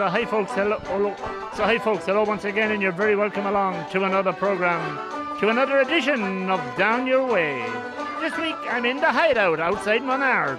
So hi folks, hello, hello. So hi folks, hello once again, and you're very welcome along to another program, to another edition of Down Your Way. This week I'm in the hideout outside Monard.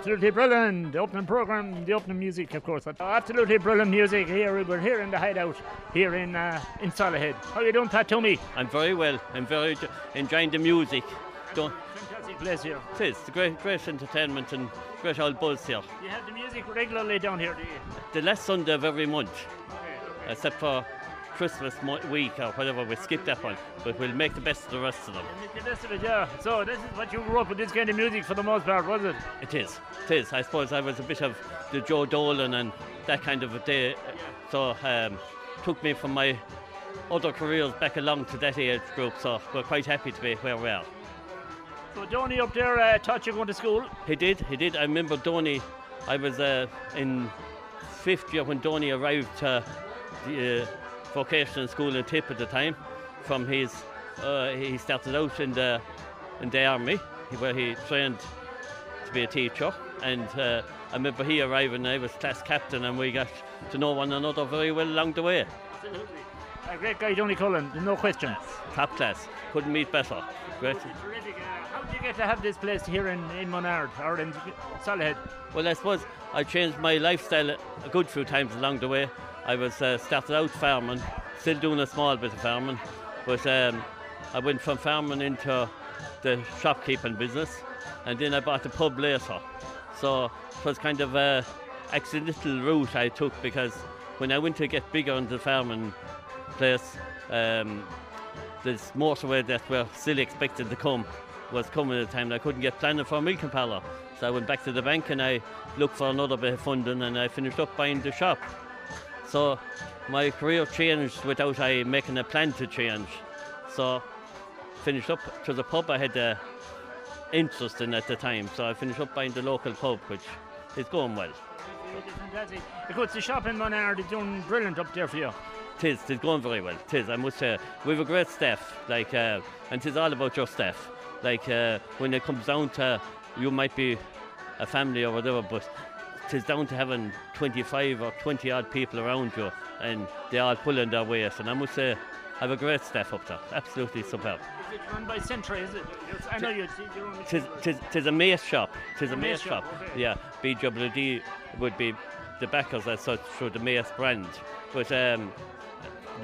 Absolutely brilliant. The opening program, the opening music, of course. Absolutely brilliant music here. We're here in the hideout, here in uh, in Solohead. How you doing, Pat Toomey? I'm very well. I'm very enjoying the music. Don't Fantastic place here. It is. Great, great entertainment and great old buzz here. You have the music regularly down here, do you? The last Sunday of every month, Okay, okay. except for Christmas week or whatever. We skip that one, but we'll make the best of the rest of them. Make the best of it, yeah. So this is what you grew up with this kind of music for the most part, was it? It is. It is. I suppose I was a bit of the Joe Dolan and that kind of a day. So um, took me from my other careers back along to that age group. So we're quite happy to be where we are. So Donny up there uh, taught you going to school. He did. He did. I remember Donny. I was uh, in fifth year when Donny arrived to the uh, vocational school in Tip at the time. From his, uh, he started out in the in the army where he trained to be a teacher. And uh, I remember he arrived and I was class captain, and we got to know one another very well along the way. Absolutely. A great guy, Johnny Cullen, no question. Top class. Couldn't meet better. Great. Terrific. Uh, how did you get to have this place here in, in Monard or in Solohead? Well, I suppose I changed my lifestyle a good few times along the way. I was uh, started out farming, still doing a small bit of farming, but um, I went from farming into the shopkeeping business, and then I bought a pub later. So it was kind of a accidental route I took because when I went to get bigger in the farming place, um, this motorway that we're still expected to come was coming at the time I couldn't get planning for a milking parlour. So I went back to the bank and I looked for another bit of funding and I finished up buying the shop. So my career changed without I making a plan to change. So finished up to the pub I had uh, interest in at the time. So I finished up buying the local pub, which is going well. It is fantastic. Of course, the shop in Monard is doing brilliant up there for you. Tis, tis going very well. Tis, I must say, we have a great staff. Like, uh, and tis all about your staff. Like, uh, when it comes down to, you might be a family or whatever, but tis down to having 25 or 20 odd people around you, and they all pulling their weight. And I must say, I have a great staff up there. Absolutely superb. Is it run by Centra, is it? It's- I know you. you're on the- Tis, tis, tis a mace shop. Tis a A mace mace shop, shop. okay. Yeah, BWG would be the backers as such through the mace brand. But um,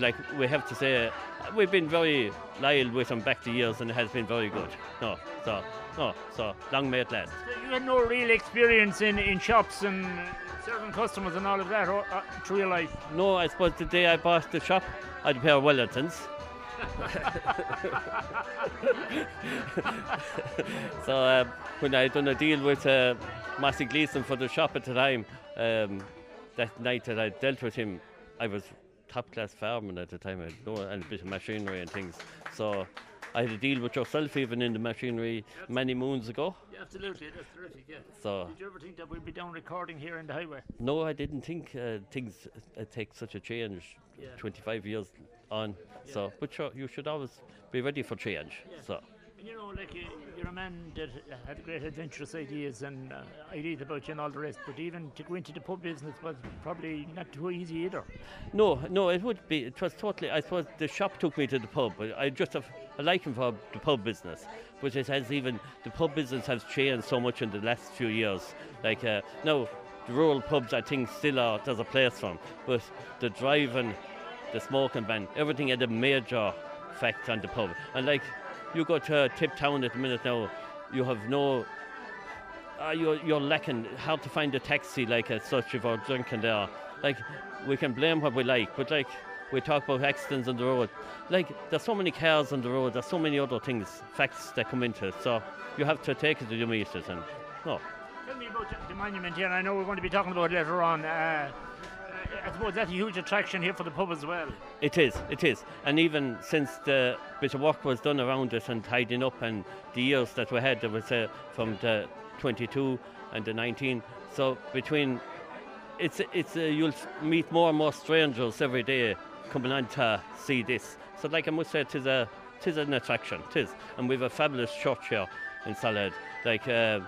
like we have to say, we've been very loyal with them back the years, and it has been very good. No, so no, so long may it last. So you had no real experience in, in shops and serving customers and all of that or, uh, through your life. No, I suppose the day I bought the shop, I had a pair of Wellingtons. so um, when I'd done a deal with uh, Mossie Gleeson for the shop at the time, um, that night that I dealt with him, I was top class farming at the time. I no and a bit of machinery and things. So I had a deal with yourself even in the machinery many moons ago. Yeah, absolutely, that's terrific. Yeah. So Did you ever think that we'd be down recording here in the highway? no, I didn't think uh, things uh, take such a change. Yeah. 25 years on. So, but sure, you should always be ready for change. Yeah. So, you know, like you, you're a man that had great adventurous ideas and uh, ideas about you and all the rest, but even to go into the pub business was probably not too easy either. no, no, it would be. It was totally. I suppose the shop took me to the pub. I just have a liking for the pub business, but it has even the pub business has changed so much in the last few years. Like uh, the rural pubs, I think, still are there's a place for 'em, but the driving, the smoking ban, everything had a major effect on the pub. And like, you go to Tip Town at the minute now, you have no uh, you're, you're lacking. Hard to find a taxi like as such if you're drinking there. Like we can blame what we like, but like we talk about accidents on the road. Like there's so many cars on the road. There's so many other things, facts that come into it. So you have to take it to your meters and no. Tell me about the- monument here. I know we're going to be talking about it later on. Uh, I suppose that's a huge attraction here for the pub as well. It is, it is. And even since the bit of work was done around it and tidying up and the years that we had, there was uh, from the 22 and the 19. So between, it's, it's uh, you'll meet more and more strangers every day coming on to see this. So like I must say, it is a, it is an attraction, it is. And we've a fabulous church here in Salad. Like, uh,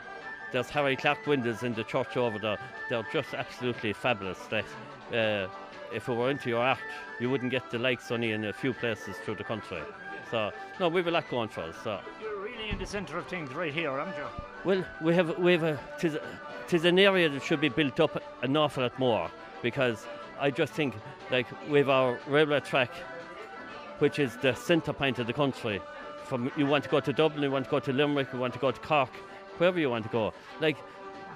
there's Harry Clarke windows in the church over there. They're just absolutely fabulous. That uh, if it were into your art, you wouldn't get the likes only in a few places through the country. So no, we've a lot going for us. So You're really in the centre of things right here, aren't you? well, we have we have a tis, tis an area that should be built up an awful lot more because I just think like with our railway track, which is the centre point of the country. From you want to go to Dublin, you want to go to Limerick, you want to go to Cork, wherever you want to go. Like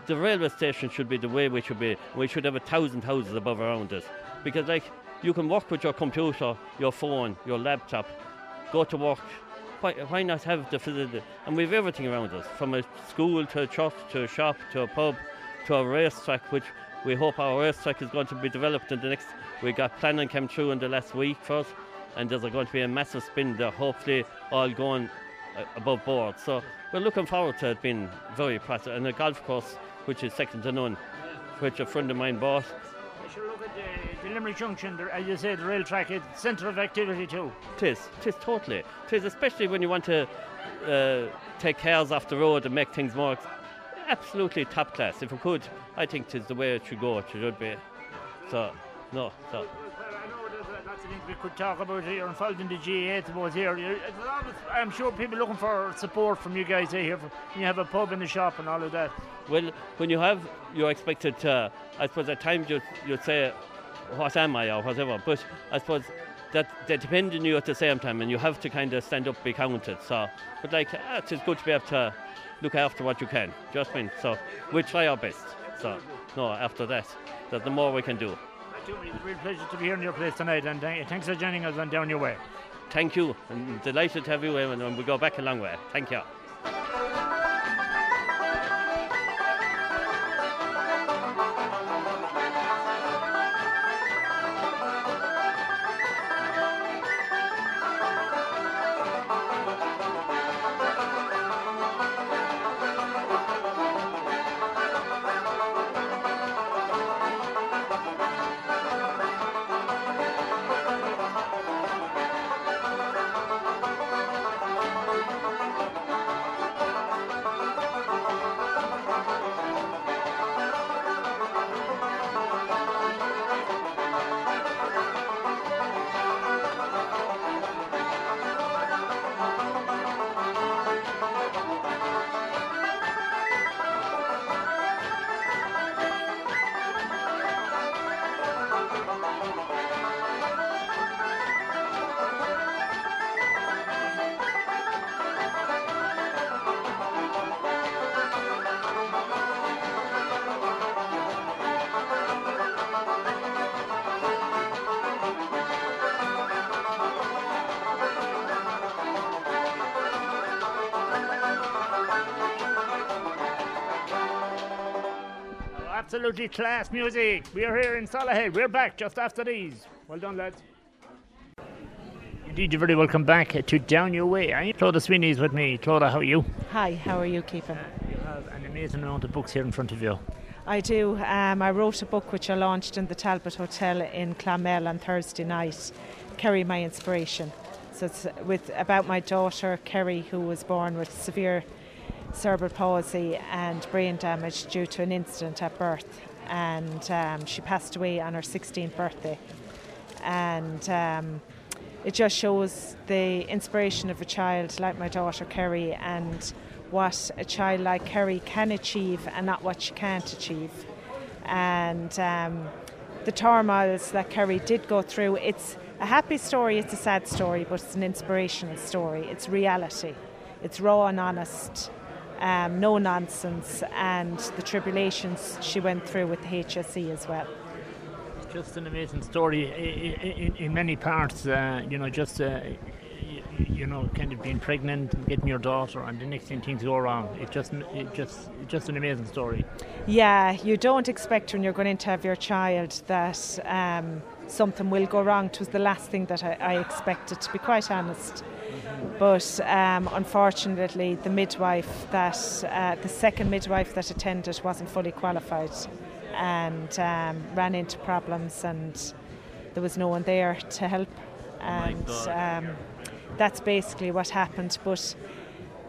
the railway station should be the way we should be. We should have a thousand houses above around it because like you can work with your computer, your phone, your laptop, go to work. Why, why not have the facility? And we have everything around us, from a school to a church to a shop to a pub to a racetrack, which we hope our racetrack is going to be developed in the next. We got planning came through in the last week for us, and there's going to be a massive spin there, hopefully all going uh, above board. So we're looking forward to it being very impressive. And a golf course, which is second to none, which a friend of mine bought. I should look at the, the Limerick Junction, the, as you said, the rail track, it's centre of activity too. It is, it is totally. It is, especially when you want to uh, take cars off the road and make things more absolutely top class. If we could, I think it is the way it should go. It should be. So, no, so. Uh, things we could talk about here involved in the GAA, I suppose here. You- I'm sure people looking for support from you guys here. You have a pub in the shop and all of that. Well, when you have, you're expected to, I suppose at times you, you'd say, what am I or whatever, but I suppose that they depend on you at the same time and you have to kind of stand up, be counted. So, but like, ah, it's good to be able to look after what you can. Just mean, so we try our best. So, no, after that, that the more we can do. It's a real pleasure to be here in your place tonight, and thank- thanks for joining us on Down Your Way. Thank you, and delighted to have you and we go back a long way. Thank you. Absolutely class music. We are here in Solohead. We're back just after these. Well done, lads. Indeed, you're very welcome back to Down Your Way. I'm Clodagh Sweeney's with me. Clodagh, how are you? Hi, how are you keeping? You have an amazing amount of books here in front of you. I do. Um, I wrote a book which I launched in the Talbot Hotel in Clonmel on Thursday night, Kerry My Inspiration. So it's with about my daughter Kerry, who was born with severe cerebral palsy and brain damage due to an incident at birth. And um, she passed away on her 16th birthday. And um, it just shows the inspiration of a child like my daughter Kerry and what a child like Kerry can achieve and not what she can't achieve. And um, the turmoils that Kerry did go through, it's a happy story, it's a sad story, but it's an inspirational story. It's reality, it's raw and honest um, no nonsense, and the tribulations she went through with the HSE as well. Just an amazing story in, in, in many parts. Uh, you know, just uh, you know, kind of being pregnant and getting your daughter, and the next thing things go wrong. It just, it just, just an amazing story. Yeah, you don't expect when you're going to have your child that um, something will go wrong. It was the last thing that I, I expected, to be quite honest. But um, unfortunately, the midwife that uh, the second midwife that attended wasn't fully qualified, and um, ran into problems, and there was no one there to help, and um, that's basically what happened. But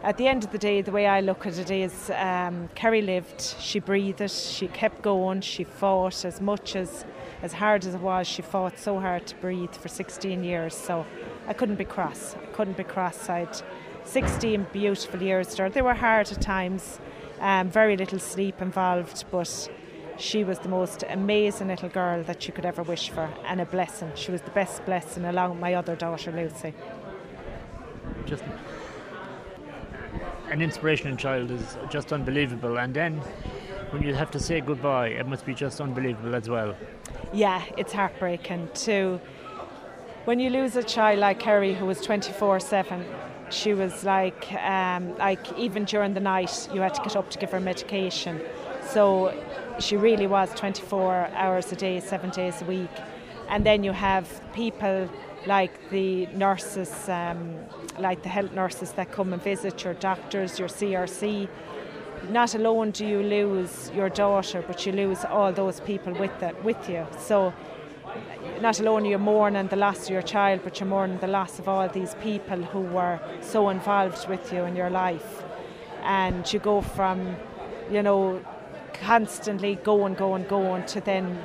at the end of the day, the way I look at it is um, Kerry lived, she breathed, she kept going, she fought as much as as hard as it was, she fought so hard to breathe for 16 years. So I couldn't be cross. I couldn't be cross. I'd 16 beautiful years there. They were hard at times, um, very little sleep involved, but she was the most amazing little girl that you could ever wish for and a blessing. She was the best blessing along with my other daughter Lucy. Just an inspirational child is just unbelievable and then when you have to say goodbye it must be just unbelievable as well yeah, it's heartbreaking too. When you lose a child like Kerry, who was 24 7, she was like, um, like even during the night, you had to get up to give her medication. So she really was 24 hours a day, seven days a week. And then you have people like the nurses, um, like the health nurses that come and visit, your doctors, your CRC. Not alone do you lose your daughter, but you lose all those people with it, with you. So not alone you're mourning the loss of your child, but you're mourning the loss of all these people who were so involved with you in your life. And you go from, you know, constantly going, going, going to then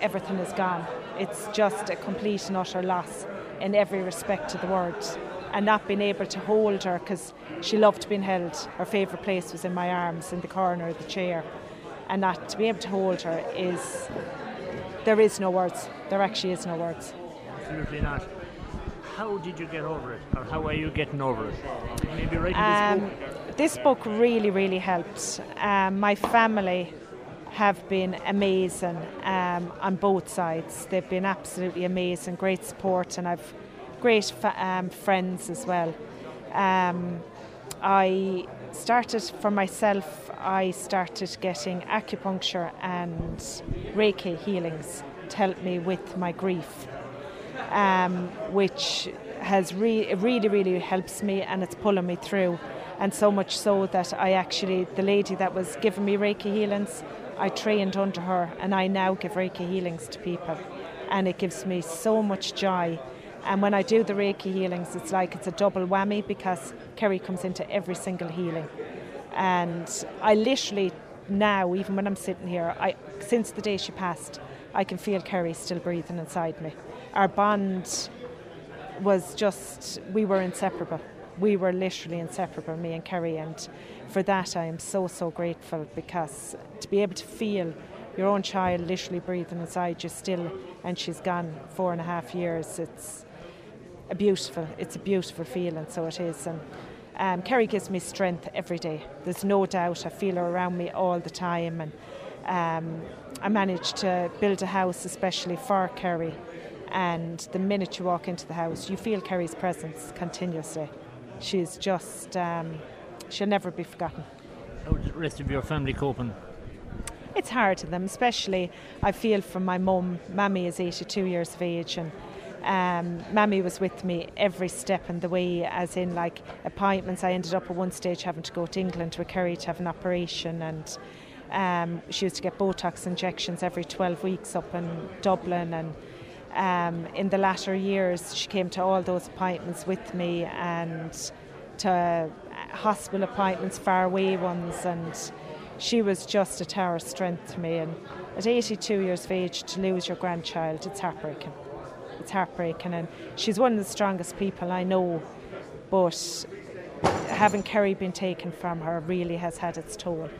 everything is gone. It's just a complete and utter loss in every respect of the word. And not being able to hold her because she loved being held. Her favourite place was in my arms, in the corner of the chair. And not to be able to hold her is there is no words. There actually is no words. Absolutely not. How did you get over it, or how are you getting over it? Maybe writing Um, this book. this book really, really helped. Um, my family have been amazing um, on both sides. They've been absolutely amazing, great support, and I've great um, friends as well. Um, I started for myself. I started getting acupuncture and Reiki healings to help me with my grief, um, which has re- really, really helps me, and it's pulling me through. And so much so that I actually, the lady that was giving me Reiki healings, I trained under her, and I now give Reiki healings to people, and it gives me so much joy. And when I do the Reiki healings, it's like it's a double whammy because Kerry comes into every single healing. And I literally now, even when I'm sitting here, I since the day she passed, I can feel Kerry still breathing inside me. Our bond was just we were inseparable. We were literally inseparable, me and Kerry, and for that I am so so grateful because to be able to feel your own child literally breathing inside you still, and she's gone four and a half years. It's a beautiful, it's a beautiful feeling. So it is, and um, Kerry gives me strength every day. There's no doubt. I feel her around me all the time, and um, I managed to build a house especially for Kerry. And the minute you walk into the house, you feel Kerry's presence continuously. She's just, um, she'll never be forgotten. How's the rest of your family coping? it's hard to them, especially I feel from my mum. Mammy is 82 years of age and um, Mammy was with me every step in the way, as in like appointments. I ended up at one stage having to go to England with Kerry to have an operation, and um, she used to get Botox injections every 12 weeks up in Dublin. And um, in the latter years, she came to all those appointments with me and to hospital appointments, far away ones, and she was just a tower of strength to me. And at 82 years of age, to lose your grandchild, it's heartbreaking it's heartbreaking. And she's one of the strongest people I know, but having Kerry been taken from her really has had its toll.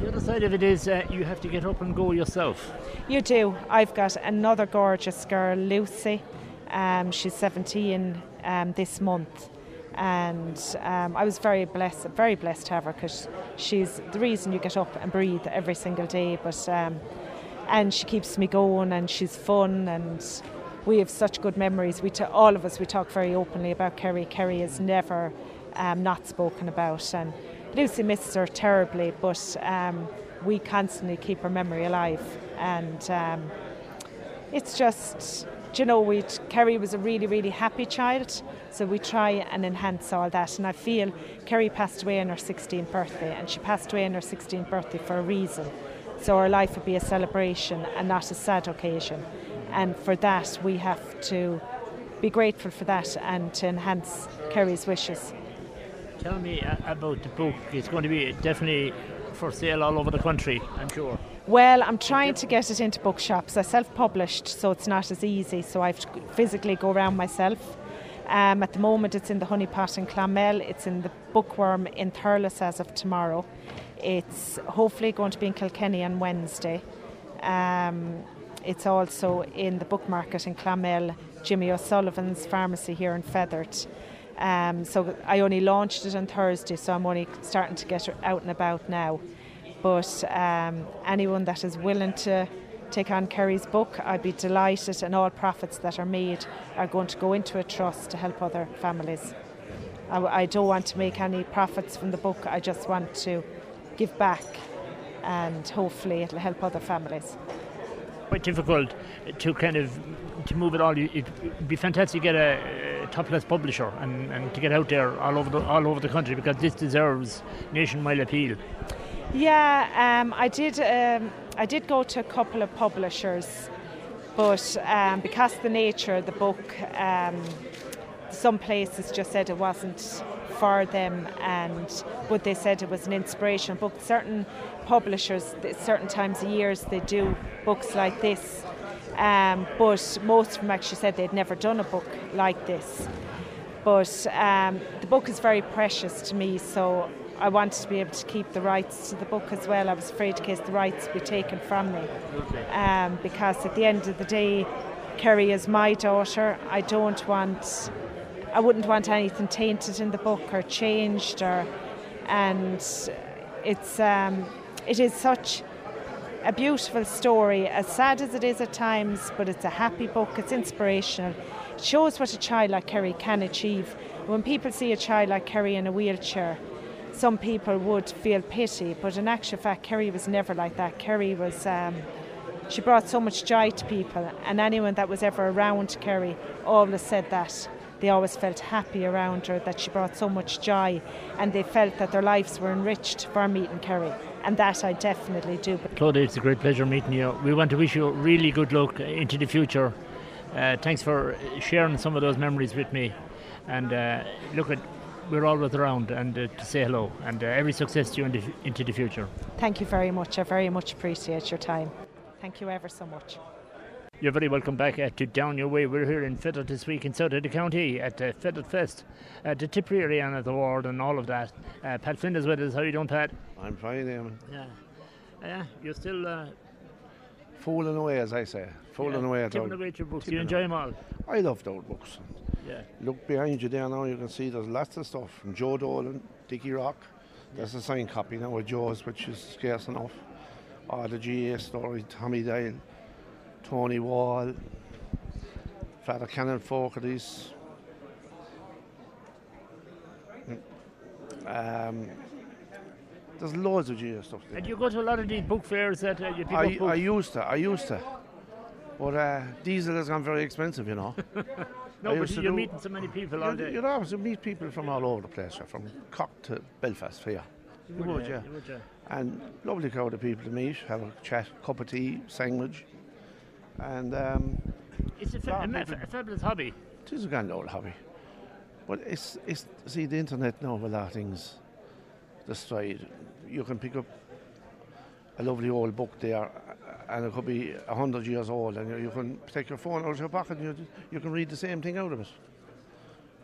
The other side of it is uh, you have to get up and go yourself. You do. I've got another gorgeous girl, Lucy. Um, she's 17 um, this month, and um, I was very blessed, very blessed to have her because she's the reason you get up and breathe every single day. But um, and she keeps me going, and she's fun, and we have such good memories. We t- all of us we talk very openly about Kerry. Kerry is never um, not spoken about, and Lucy misses her terribly, but um, we constantly keep her memory alive. And um, it's just, you know, we Kerry was a really, really happy child, so we try and enhance all that. And I feel Kerry passed away on her 16th birthday, and she passed away on her 16th birthday for a reason. So our life would be a celebration and not a sad occasion and for that we have to be grateful for that and to enhance Kerry's wishes. Tell me about the book. It's going to be definitely for sale all over the country, I'm sure. Well, I'm trying to get it into bookshops. I self-published, so it's not as easy. So I have to physically go around myself. Um, at the moment, it's in the Honeypot in Clonmel. It's in the Bookworm in Thurles as of tomorrow. It's hopefully going to be in Kilkenny on Wednesday. Um, it's also in the book market in Clonmel, Jimmy O'Sullivan's pharmacy here in Fethard. Um, so I only launched it on Thursday, so I'm only starting to get out and about now. But um, anyone that is willing to take on Kerry's book, I'd be delighted, and all profits that are made are going to go into a trust to help other families. I, I don't want to make any profits from the book, I just want to give back, and hopefully, it'll help other families quite difficult to kind of to move it all. It'd be fantastic to get a, a publisher and, and to get out there all over the all over the country because this deserves nationwide appeal. Yeah, um, I did. Um, I did go to a couple of publishers, but um, because the nature of the book, um, some places just said it wasn't for them, and what they said it was an inspirational book. Certain publishers, certain times of years, they do books like this, um, but most of them actually said they'd never done a book like this. But um, the book is very precious to me, so I wanted to be able to keep the rights to the book as well. I was afraid in case the rights be taken from me, um, because at the end of the day, Kerry is my daughter. I don't want, I wouldn't want anything tainted in the book or changed, or and it's um, it is such a beautiful story, as sad as it is at times, but it's a happy book, it's inspirational. It shows what a child like Kerry can achieve. When people see a child like Kerry in a wheelchair, some people would feel pity, but in actual fact, Kerry was never like that. Kerry was, um, she brought so much joy to people, and anyone that was ever around Kerry always said that. They always felt happy around her, that she brought so much joy, and they felt that their lives were enriched for meeting Kerry and that I definitely do. Claudia, it's a great pleasure meeting you. We want to wish you really good luck into the future. Uh, thanks for sharing some of those memories with me. And uh, look at we're always around and uh, to say hello and uh, every success to you in the, into the future. Thank you very much. I very much appreciate your time. Thank you ever so much. You're very welcome back uh, to Down Your Way. We're here in Fethard this week in South of the County at uh, Fethard Fest, uh, the Tipperary Anna Award and all of that. Uh, Pat Flynn is with us. How are you doing, Pat? I'm fine, Eamon. Yeah. Yeah, you're still uh, fooling away, as I say. Fooling yeah, away. Tipping away your books. You enjoy them all? I love the old books. Yeah. Look behind you there now, you can see there's lots of stuff from Joe Dolan, Dickie Rock. There's a signed copy now of Joe's, which is scarce enough. Oh, the GAA story, Tommy Dale, Tony Wall, Father Canon Fogarty's. Um, There's loads of GAA stuff there. And you go to a lot of these book fairs that uh, you pick I, up books. I used to, I used to. But uh, diesel has gone very expensive, you know. no, I but you're meeting so many people all you, day. you know, you meet people from all over the place, from Cork to Belfast you. You would, yeah. you would, yeah. And lovely crowd of people to meet, have a chat, cup of tea, sandwich. And um, It's a, fa- a, a fabulous hobby. it is a grand old hobby. But it's, it's see, the internet now, with a lot of things destroyed. You can pick up a lovely old book there, and it could be a hundred years old, and you, you can take your phone out of your pocket, and you, you can read the same thing out of it.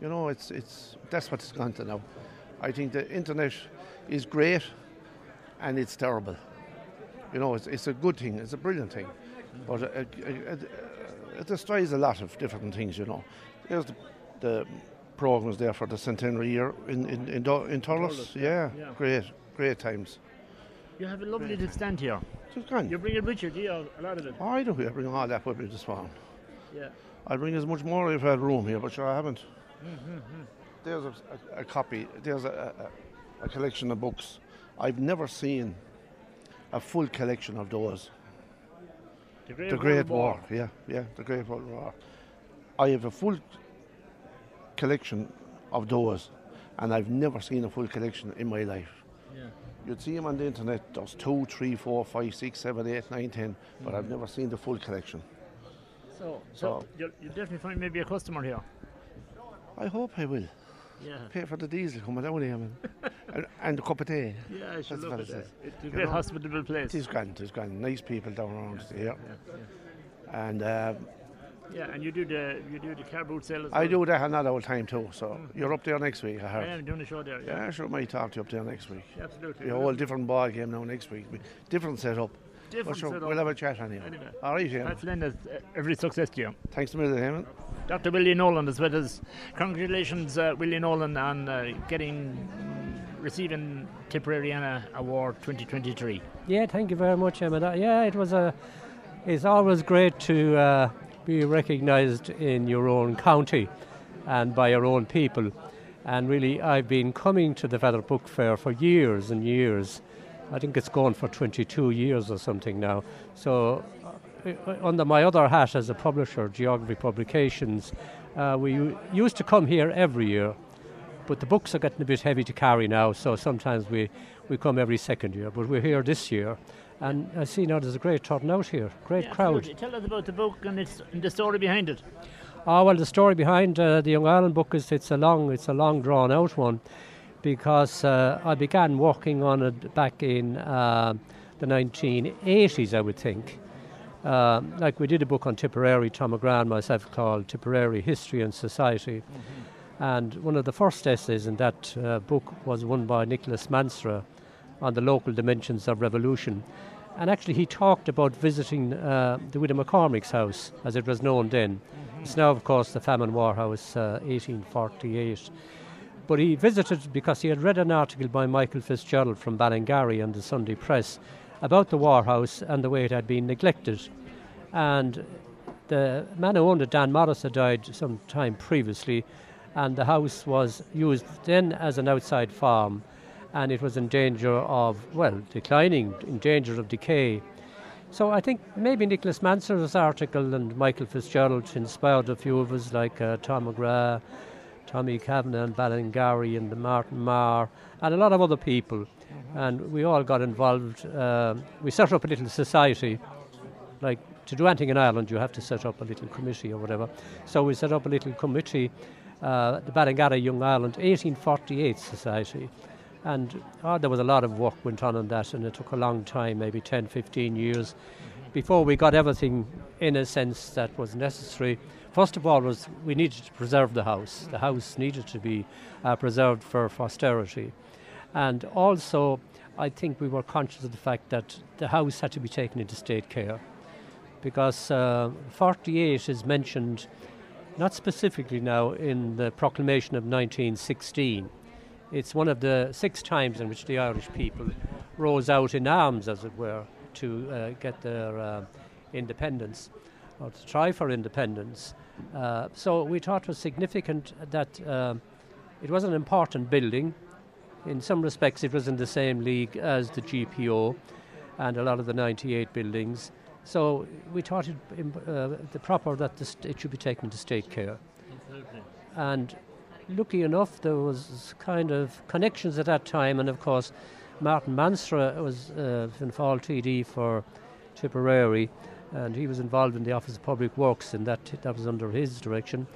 You know, it's it's that's what it's gone to now. I think the internet is great, and it's terrible. You know, it's, it's a good thing, it's a brilliant thing, but it, it, it, it destroys a lot of different things. You know, there's the, the programs there for the centenary year in in in, Do- in. Thurles, Yeah, yeah, great, great times. You have a lovely little stand here. Just grand. You bring it with you, do you? A lot of it. Oh, I do. I bring all that with me this morning. Yeah. I bring as much more if I had room here, but sure I haven't. Mm-hmm, There's a, a, a copy. There's a, a, a collection of books. I've never seen a full collection of those. The Great, The Great War. Yeah, yeah, the Great World War. I have a full collection of those, and I've never seen a full collection in my life. Yeah. You'd see them on the internet. There's two, three, four, five, six, seven, eight, nine, ten, but Mm-hmm. I've never seen the full collection. So, so, So- you'll, you'll definitely find maybe a customer here. I hope I will. Yeah. Pay for the diesel coming down here, man. and, and the cup of tea. Yeah, I should That's what it It's a great know, hospitable place. It is grand, it is grand. Nice people down around here. Yeah, yeah. And um, Yeah, and you do the you do the car boot sale as I well. do that another old time too. So you're up there next week, I heard. I am doing a show there. Yeah, Yeah, sure, might talk to you up there next week. absolutely. Be a whole different ball game now next week. Different setup. Different But sure, setup. we'll have a chat anyway. Anyway. All right, yeah. Pat Flynn, uh, every success to you. Thanks a million, Eamon. Dr. Willie Nolan as well as Congratulations, uh, Willie Nolan, on uh, getting receiving Tipperary Anna Award 2023. Yeah, thank you very much, Emma. That- Yeah, it was a. It's always great to uh, be recognised in your own county and by your own people. And really, I've been coming to the Fethard Book Fair for years and years. I think it's gone for 22 years or something now. So, uh, under my other hat as a publisher, Geography Publications, uh, we used to come here every year but the books are getting a bit heavy to carry now, so sometimes we, we come every second year. But we're here this year, and I see now there's a great turnout out here, great Yeah, crowd. absolutely. Tell us about the book and, its, and the story behind it. Oh well, the story behind uh, the Young Ireland book is it's a long, it's a long drawn out one, because uh, I began working on it back in uh, the 1980s, I would think. Um, like we did a book on Tipperary, Tom McGrath myself called Tipperary History and Society. And one of the first essays in that uh, book was one by Nicholas Mansergh on the local dimensions of revolution. And actually, he talked about visiting uh, the widow McCormick's house, as it was known then. It's now, of course, the Famine Warhouse, uh, 1848. But he visited because he had read an article by Michael Fitzgerald from Ballingarry in the Sunday Press about the Warhouse and the way it had been neglected. And the man who owned it, Dan Morris, had died some time previously, and the house was used then as an outside farm, and it was in danger of, well, declining, in danger of decay. So I think maybe Nicholas Mansergh's article and Michael Fitzgerald inspired a few of us, like uh, Tom McGrath, Tommy Kavanagh and Ballingarry and the Martin Marr, and a lot of other people. And we all got involved. Uh, we set up a little society, like to do anything in Ireland, you have to set up a little committee or whatever. So we set up a little committee, uh, the Ballingarry Young Ireland 1848 Society. And oh, there was a lot of work went on on that, and it took a long time, maybe 10, 15 years, before we got everything in a sense that was necessary. First of all, was we needed to preserve the house. The house needed to be uh, preserved for posterity, and also I think we were conscious of the fact that the house had to be taken into state care, because uh, 48 is mentioned not specifically now in the proclamation of 1916. It's one of the six times in which the Irish people rose out in arms, as it were, to uh, get their uh, independence or to try for independence. Uh, so we thought it was significant that um it was an important building. In some respects, it was in the same league as the GPO and a lot of the 98 buildings. So we thought it uh, the proper that it should be taken into state care. And lucky enough, there was kind of connections at that time, and of course, Martin Mansergh was uh, Fall TD for Tipperary, and he was involved in the Office of Public Works, and that that was under his direction.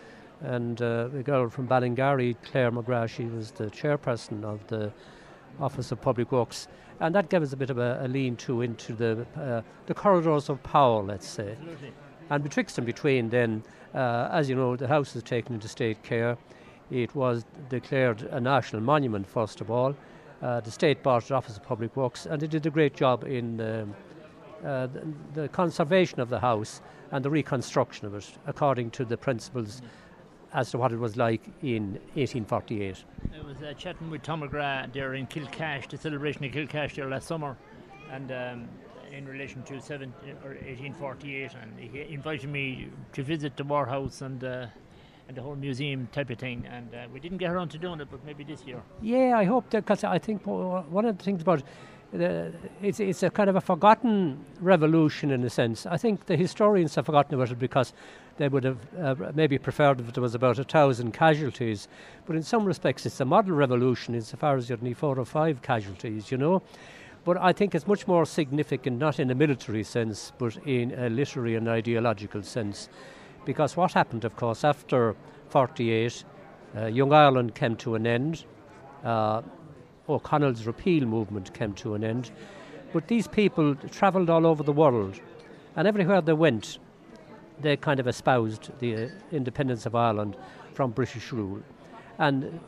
And uh, a girl from Ballingarry, Claire McGrath, she was the chairperson of the Office of Public Works, and that gave us a bit of a, a lean-to into the uh, the corridors of power, let's say. Absolutely. And betwixt and between, then, uh, as you know, the house is taken into state care. It was declared a national monument, first of all. Uh, the state the Office of Public Works, and they did a great job in um, uh, the, the, conservation of the house and the reconstruction of it, according to the principles as to what it was like in 1848. I was uh, chatting with Tom McGrath there in Kilcash, the celebration of Kilcash there last summer, and um, in relation to seven, or 1848, and he invited me to visit the Warhouse and uh, and the whole museum type of thing. And uh, we didn't get around to doing it, but maybe this year. Yeah, I hope that because I think one of the things about the, it's it's a kind of a forgotten revolution in a sense. I think the historians have forgotten about it because they would have uh, maybe preferred if there was about a thousand casualties. But in some respects, it's a model revolution insofar as you need four or five casualties, you know. But I think it's much more significant, not in a military sense, but in a literary and ideological sense. Because what happened, of course, after 48, uh, Young Ireland came to an end, uh, O'Connell's repeal movement came to an end, but these people travelled all over the world, and everywhere they went, they kind of espoused the uh, independence of Ireland from British rule. And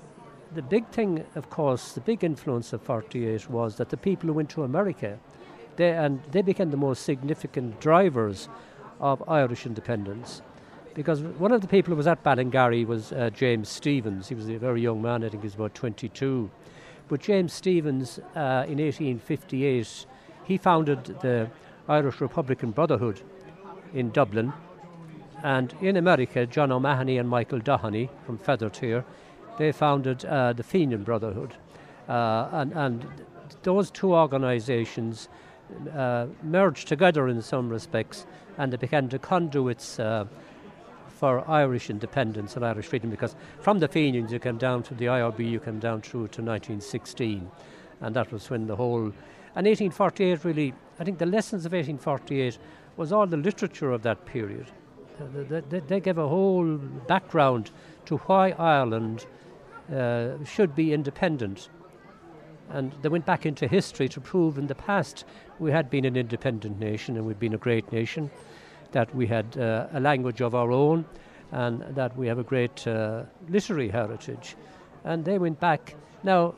the big thing, of course, the big influence of 48 was that the people who went to America, they, and they became the most significant drivers of Irish independence because one of the people who was at Ballingarry was uh, James Stephens. He was a very young man, I think he was about 22. But James Stephens, uh, in 1858, he founded the Irish Republican Brotherhood in Dublin. And in America, John O'Mahony and Michael Doheny from Feathertier, they founded uh, the Fenian Brotherhood. Uh, and, and those two organizations uh, merged together in some respects and they began to conduits uh, for Irish independence and Irish freedom because from the Fenians you came down to the IRB, you came down through to 1916. And that was when the whole. And 1848 really, I think the lessons of 1848 was all the literature of that period. They, gave a whole background to why Ireland uh, should be independent. And they went back into history to prove in the past we had been an independent nation and we'd been a great nation that we had uh, a language of our own and that we have a great uh, literary heritage. And they went back. Now,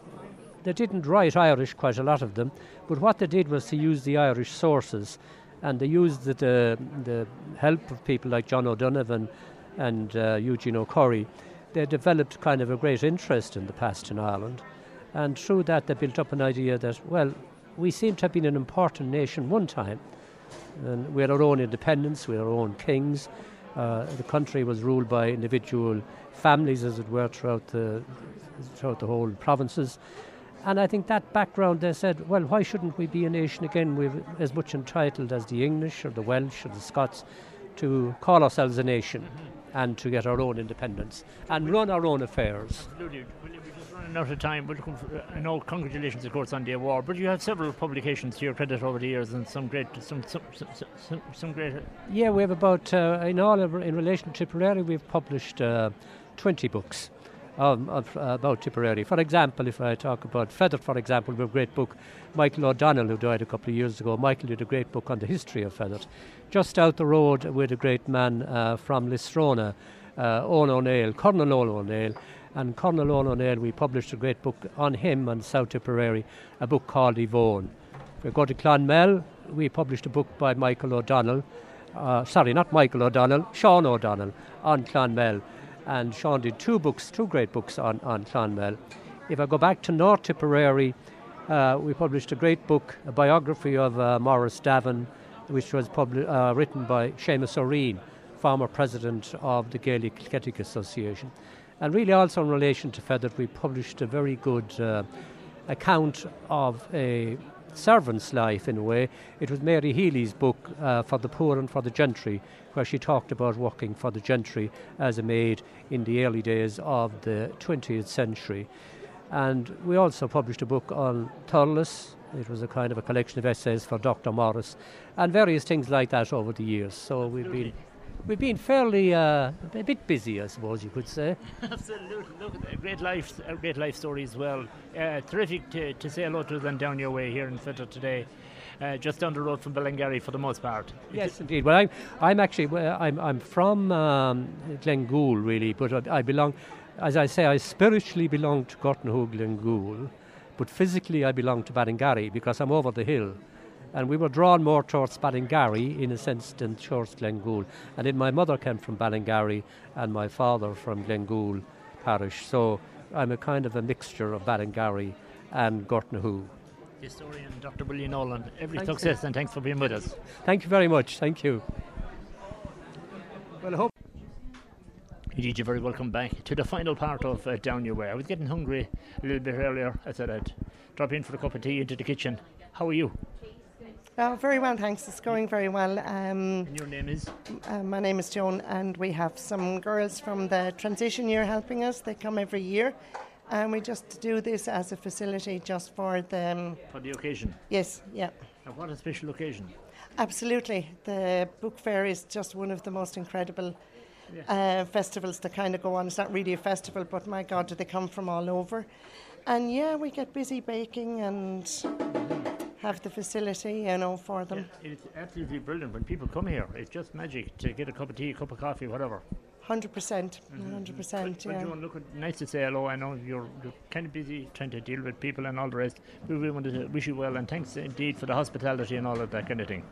they didn't write Irish, quite a lot of them, but what they did was to use the Irish sources and they used the, the, the help of people like John O'Donovan and uh, Eugene O'Curry. They developed kind of a great interest in the past in Ireland. And through that, they built up an idea that, well, we seem to have been an important nation one time and we had our own independence, we had our own kings. Uh, the country was ruled by individual families, as it were, throughout the throughout the whole provinces. And I think that background, they said, well, why shouldn't we be a nation again? We're as much entitled as the English or the Welsh or the Scots to call ourselves a nation and to get our own independence and run our own affairs. Absolutely running out of time, but I know congratulations, of course, on the award. But you have several publications to your credit over the years, and some great, some some some, some, some great. Yeah, we have about uh, in all in relation to Tipperary, we've published uh, 20 books. Um, of, uh, about Tipperary. For example, if I talk about Fethard, for example, we have a great book. Michael O'Donnell, who died a couple of years ago, Michael did a great book on the history of Fethard. Just out the road with a great man uh, from Lisronagh, uh, Owen O'Neill, Colonel Owen O'Neill, and Colonel O'Neill, we published a great book on him and South Tipperary, a book called Yvonne. If we go to Clonmel, we published a book by Michael O'Donnell, uh, sorry, not Michael O'Donnell, Sean O'Donnell on Clonmel. And Sean did two books, two great books on, on Clonmel. If I go back to North Tipperary, uh, we published a great book, a biography of uh, Maurice Davin, which was publi- uh, written by Seamus Ó Riain, former president of the Gaelic Athletic Association. And really, also in relation to Fethard, we published a very good uh, account of a servant's life in a way. It was Mary Healy's book uh, for the poor and for the gentry, where she talked about working for the gentry as a maid in the early days of the 20th century. And we also published a book on Thurles. It was a kind of a collection of essays for Dr. Morris and various things like that over the years. So we've been we've been fairly uh, a bit busy, I suppose you could say. Absolutely, look, a great life, a great life story as well. Uh, terrific to, to say hello to them down your way here in Fethard today. Uh, just down the road from Ballingarry for the most part. Yes, indeed. Well, I'm, I'm actually, well, I'm, I'm from um, Glengool, really, but I, I belong, as I say, I spiritually belong to Gortnahoe Glengool, but physically I belong to Ballingarry because I'm over the hill. And we were drawn more towards Ballingarry in a sense than towards Glengool. And then my mother came from Ballingarry and my father from Glengool parish. So I'm a kind of a mixture of Ballingarry and Gortnahoe. Historian Dr. William Nolan, every thanks success and thanks for being with us. Thank you very much. Thank you. Well, I hope. Indeed, you're very welcome back to the final part of uh, Down Your Way. I was getting hungry a little bit earlier. I said I'd drop in for a cup of tea into the kitchen. How are you? Oh, very well, thanks. It's going very well. Um, and your name is? Uh, my name is Joan, and we have some girls from the transition year helping us. They come every year, and we just do this as a facility just for them. For the occasion? Yes, yeah. And what a special occasion! Absolutely. The book fair is just one of the most incredible uh, festivals that kind of go on. It's not really a festival, but my God, do they come from all over. And yeah, we get busy baking and have the facility, you know, for them. Yeah, it's absolutely brilliant when people come here. It's just magic to get a cup of tea, a cup of coffee, whatever. Hundred percent, mm-hmm. hundred percent. Yeah. John, look, nice to say hello. I know you're, you're kind of busy trying to deal with people and all the rest. We really want to wish you well and thanks indeed for the hospitality and all of that kind of thing.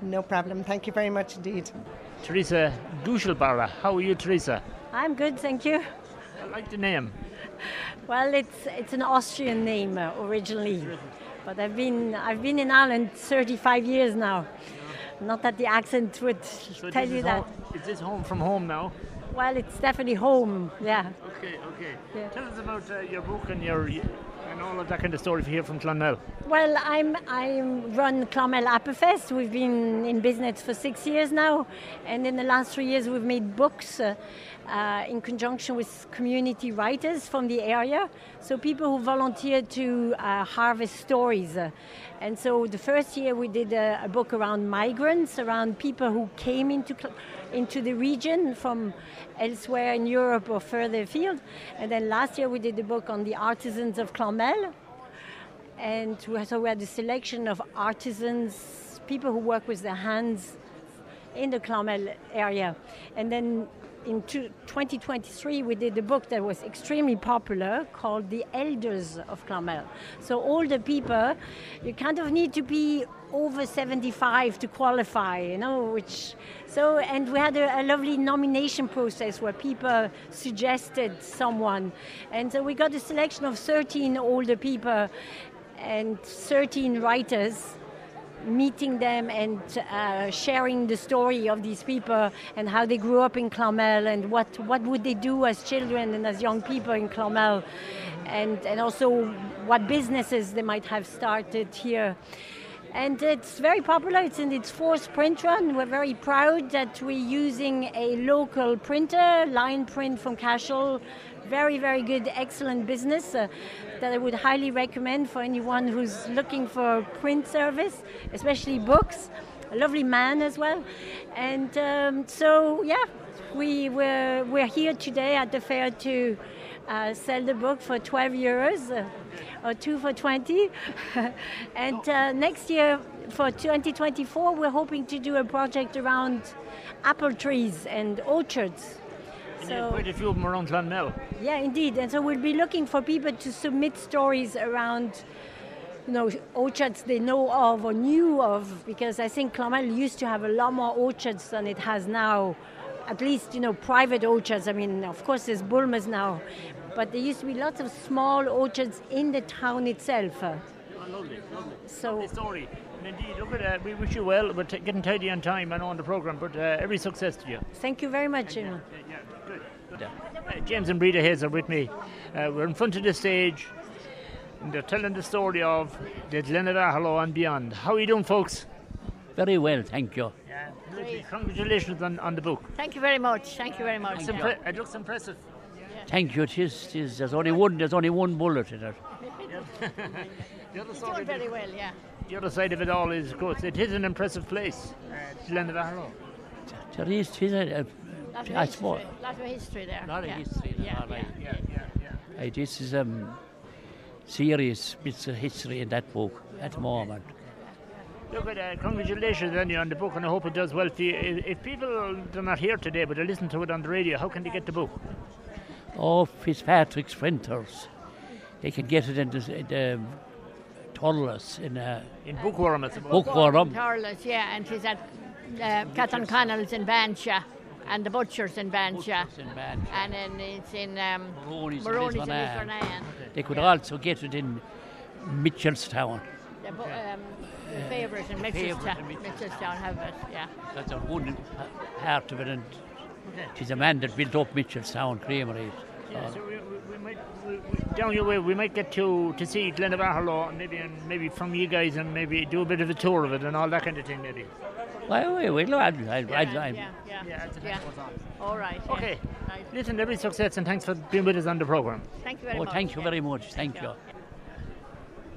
No problem. Thank you very much indeed. Teresa Gushelbara, how are you, Teresa? I'm good, thank you. I like the name. Well, it's it's an Austrian name uh, originally. But I've been I've been in Ireland 35 years now. Yeah. Not that the accent would so tell you that. Home, is this home from home now? Well, it's definitely home. Yeah. Okay. Okay. Yeah. Tell us about uh, your book and your and all of that kind of story here from Clonmel. Well, I'm I run Clonmel Apple We've been in business for six years now, and in the last three years we've made books. Uh, uh, in conjunction with community writers from the area, so people who volunteered to uh, harvest stories. and so the first year we did a, a, book around migrants, around people who came into into the region from elsewhere in Europe or further afield. And then last year we did a book on the artisans of Clonmel. And so we had a selection of artisans, people who work with their hands in the Clonmel area. And then in 2023, we did a book that was extremely popular called The Elders of Clonmel. So, older people, you kind of need to be over 75 to qualify, you know, which. So, and we had a, a lovely nomination process where people suggested someone. And so we got a selection of 13 older people and 13 writers meeting them and uh, sharing the story of these people and how they grew up in Clonmel and what, what would they do as children and as young people in Clonmel and, and also what businesses they might have started here. And it's very popular. It's in its fourth print run. We're very proud that we're using a local printer, line print from Cashel, very, very good, excellent business uh, that I would highly recommend for anyone who's looking for print service, especially books. A lovely man as well. And um, so, yeah, we were, we're here today at the fair to uh, sell the book for 12 euros uh, or two for 20. and uh, next year, for 2024, we're hoping to do a project around apple trees and orchards so, quite a few of them around Clonmel. Yeah, indeed. And so we'll be looking for people to submit stories around you know, orchards they know of or knew of, because I think Clonmel used to have a lot more orchards than it has now. At least, you know, private orchards. I mean, of course, there's Bulmers now, but there used to be lots of small orchards in the town itself. Oh, lovely, lovely. So, lovely story. And indeed, look at that. We wish you well. We're t- getting tidy on time, I know, on the programme, but uh, every success to you. Thank you very much. And, uh, yeah, good. good. James and Breda Hayes are with me. Uh, we're in front of the stage. and they're telling the story of the Glen of Aherlow and beyond. How are you doing, folks? Very well, thank you. Yeah, congratulations on, on the book. Thank you very much. Thank you very much. Impre- it looks impressive. Thank you. It is, it is, there's only one. There's only one bullet in it. the other side doing very it, well, yeah. the other side of it all is, of course, it is an impressive place, uh, Glen of Aherlow. There is, it is a, Lot of I history. suppose. Lot of history there. Lot of yeah. history there, Yeah, all right. yeah, yeah. Hey, this is um, serious bits of history in that book at the moment. Look at uh, congratulations on you on the book, and I hope it does well for you. If, if people are not here today, but they listen to it on the radio, how can they get the book? Oh, Fitzpatrick's printers. They can get it in the, in the Tullus in uh, In Bookworm, it's about. Bookworm. Tarlas, yeah, and she's at uh, Catherine Connell's in Bansha and the Butchers in Bansha. Butchers in Bansha. And then it's in um, Maroney's in Maroney's in Lisvernane. Lisvernane. They could also get it in Mitchelstown. The, bu- um, the favourite in Favourite Mitchelstown. in Mitchelstown have it, yeah. That's on one part of it, and she's a man that built up Mitchelstown Creamery. Yeah, so we, we, we might we, we, down your way. We might get to to see Glen of Aherlow, and maybe and maybe from you guys, and maybe do a bit of a tour of it and all that kind of thing, maybe. Well, wait, wait, I'd, I'd, I'd, Yeah, I'd, yeah, yeah. Yeah, yeah. All right. yeah. Okay. Right. Listen, every success, and thanks for being with us on the program. Thank you very oh, much. thank you yeah. very much. Thank you.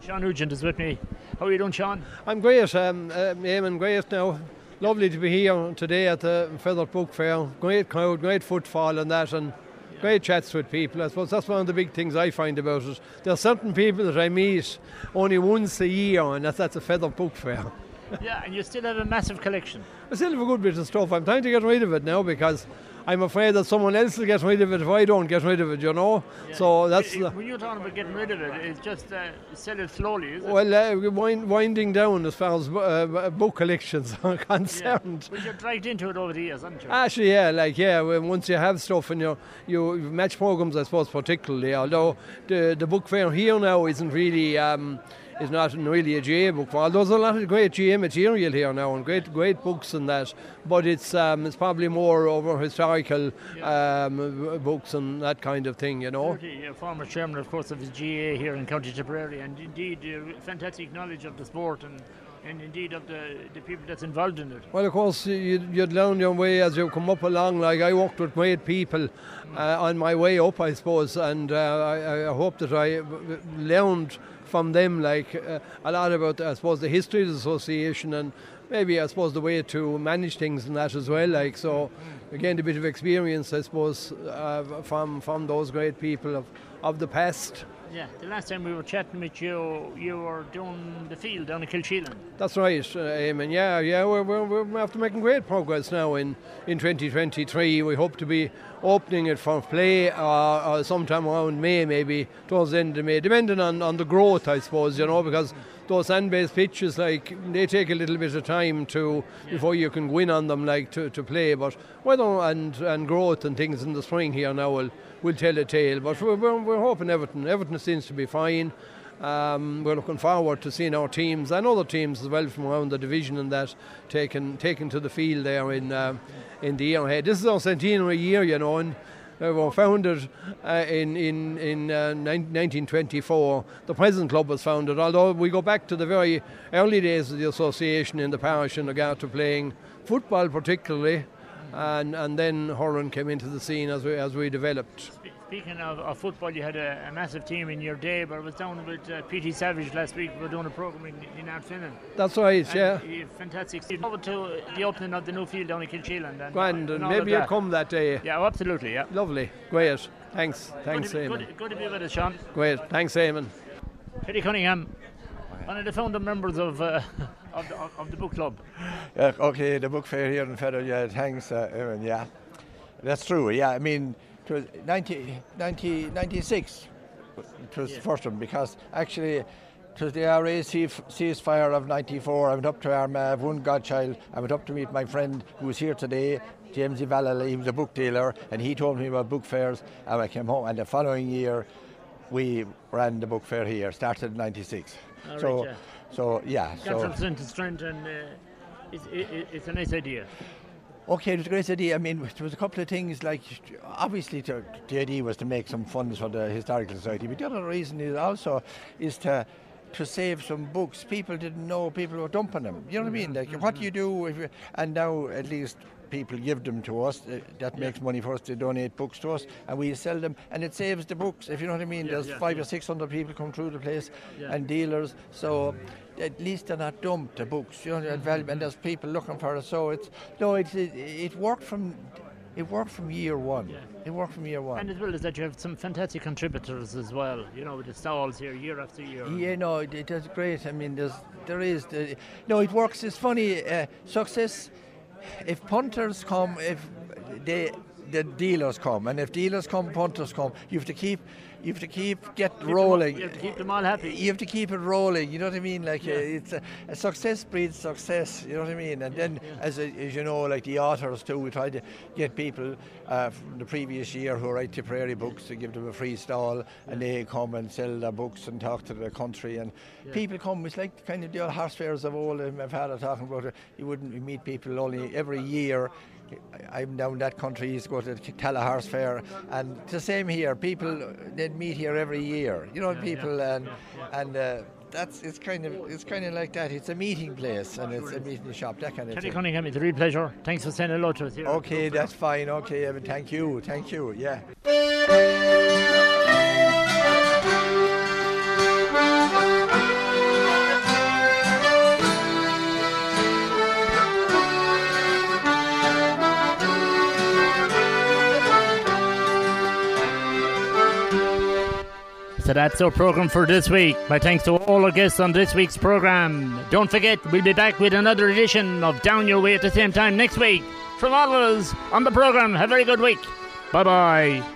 Sean Nugent is with me. How are you doing, Sean? I'm great, um, uh, Eamon, great now. Lovely to be here today at the Fethard Book Fair. Great crowd, great footfall and that, and great chats with people. I suppose that's one of the big things I find about it. There are certain people that I meet only once a year, and that's at the Fethard Book Fair. yeah, and you still have a massive collection. I still have a good bit of stuff. I'm trying to get rid of it now because I'm afraid that someone else will get rid of it if I don't get rid of it, you know? So that's. It- it- when you're talking about getting rid of it, it's just uh, sell it slowly, well, uh, wind, winding down as far as uh, book collections are yeah. concerned. But you're dragged into it over the years, haven't you? Actually, yeah, like yeah, once you have stuff and you you match programs, I suppose particularly. Although the the book fair here now isn't really um, is not really a GAA book. Although there's a lot of great GAA material here now and great great books and that, but it's um, it's probably more over historical um, books and that kind of thing, you know. Bertie, uh, former chairman, of course, of his GAA here in County Tipperary, and indeed uh, fantastic knowledge of the sport and, and indeed of the, the people that's involved in it. Well, of course, you, you'd learn your way as you come up along. Like I worked with great people uh, on my way up, I suppose, and uh, I, I hope that I learned from them, like uh, a lot about, I suppose, the history of the association and maybe, I suppose, the way to manage things and that as well. Like so, again, a bit of experience, I suppose, uh, from from those great people of of the past. Yeah, the last time we were chatting with you, you were doing the field down in Kilsheelan. That's right, uh, Eamon. Yeah, yeah, we're, we're, we're after making great progress now in, in 2023. We hope to be opening it for play uh, uh, sometime around May, maybe towards the end of May, depending on, on the growth, I suppose, you know, because those sand-based pitches, like, they take a little bit of time to before you can win on them, like, to, to play. But weather and, and growth and things in the spring here now will, will tell a tale. But we're, we're, hoping Everton. Everton seems to be fine. Um, we're looking forward to seeing our teams and other teams as well from around the division and that taken taken to the field there in um, in the year ahead. This is our centenary year, you know, and we were founded uh, in in in uh, 1924. The present club was founded, although we go back to the very early days of the association in the parish in regard to playing football, particularly. And, and then Horan came into the scene as we, as we developed. Speaking of, of football, you had a, a massive team in your day, but I was down with uh, P.T. Savage last week. We were doing a program in, in. That's right, And yeah. Fantastic. Forward to the opening of the new field down in Kilsheelan. And, Grand, and all maybe you'll come that day. Yeah, oh, absolutely, yeah. Lovely, great. Thanks, thanks, good, Eamon. good, good to be with us, Sean. Great, thanks, Eamon. Terry Cunningham, one of the founder members of, uh, of, the, of the book club. Yeah, okay, the book fair here in Fethard, yeah, thanks, uh, Eamon, yeah. That's true, yeah, I mean, it was 90, 90, 96, it was the first one, because actually it was the RA ceasefire of 94, I went up to Armagh, one godchild, I went up to meet my friend who was here today, James Vallely, he was a book dealer, and he told me about book fairs, and I came home, and the following year, we ran the book fair here, started in 96. All so, right, yeah. So, yeah, Got so... from strength to strength, and uh, it's, it, it's a nice idea. Okay, it was a great idea. I mean, there was a couple of things like obviously to, the idea was to make some funds for the historical society, but the other reason is also is to to save some books. People didn't know people were dumping them. You know what I mean? Like, what do you do if you, and now at least people give them to us. Uh, that makes money for us to donate books to us, and we sell them, and it saves the books. If you know what I mean, Yeah, there's yeah, five yeah. or six hundred people come through the place, and dealers. So at least they're not dumped. The books, you know, and value, and there's people looking for it. So it's no, it it, it worked from. It worked from year one. It worked from year one. And as well as that, you have some fantastic contributors as well. You know, with the stalls here year after year. Yeah, no, it, it does great. I mean, there's there is the, no, it works. It's funny. Uh, success. If punters come, if they the dealers come, and if dealers come, punters come. You have to keep. You have to keep get them- rolling. you have to keep them all happy. You have to keep it rolling. You know what I mean? Like uh, it's a, a success breeds success. You know what I mean? And then, as, a, as you know, like the authors too, we try to get people uh, from the previous year who write Tipperary books to give them a free stall, and they come and sell their books and talk to the country. And Yeah. people come. It's like kind of the old horse fairs of old. um, My father talking about it. You wouldn't meet people only every year. I- I'm down that country. He's go to Horse Fair, and it's the same here. People they meet here every year. You know, Yeah, yeah, people and and uh, that's it's kind of it's kind of like that. It's a meeting place and it's a meeting shop. That kind of Terry thing. Cunningham, it's a real pleasure. Thanks for saying hello to us here. Okay, that's fine. Okay, Eamon, thank you, thank you. Yeah. That's our program for this week. My thanks to all our guests on this week's program. Don't forget, we'll be back with another edition of Down Your Way at the same time next week. From all of us on the program, have a very good week. Bye bye.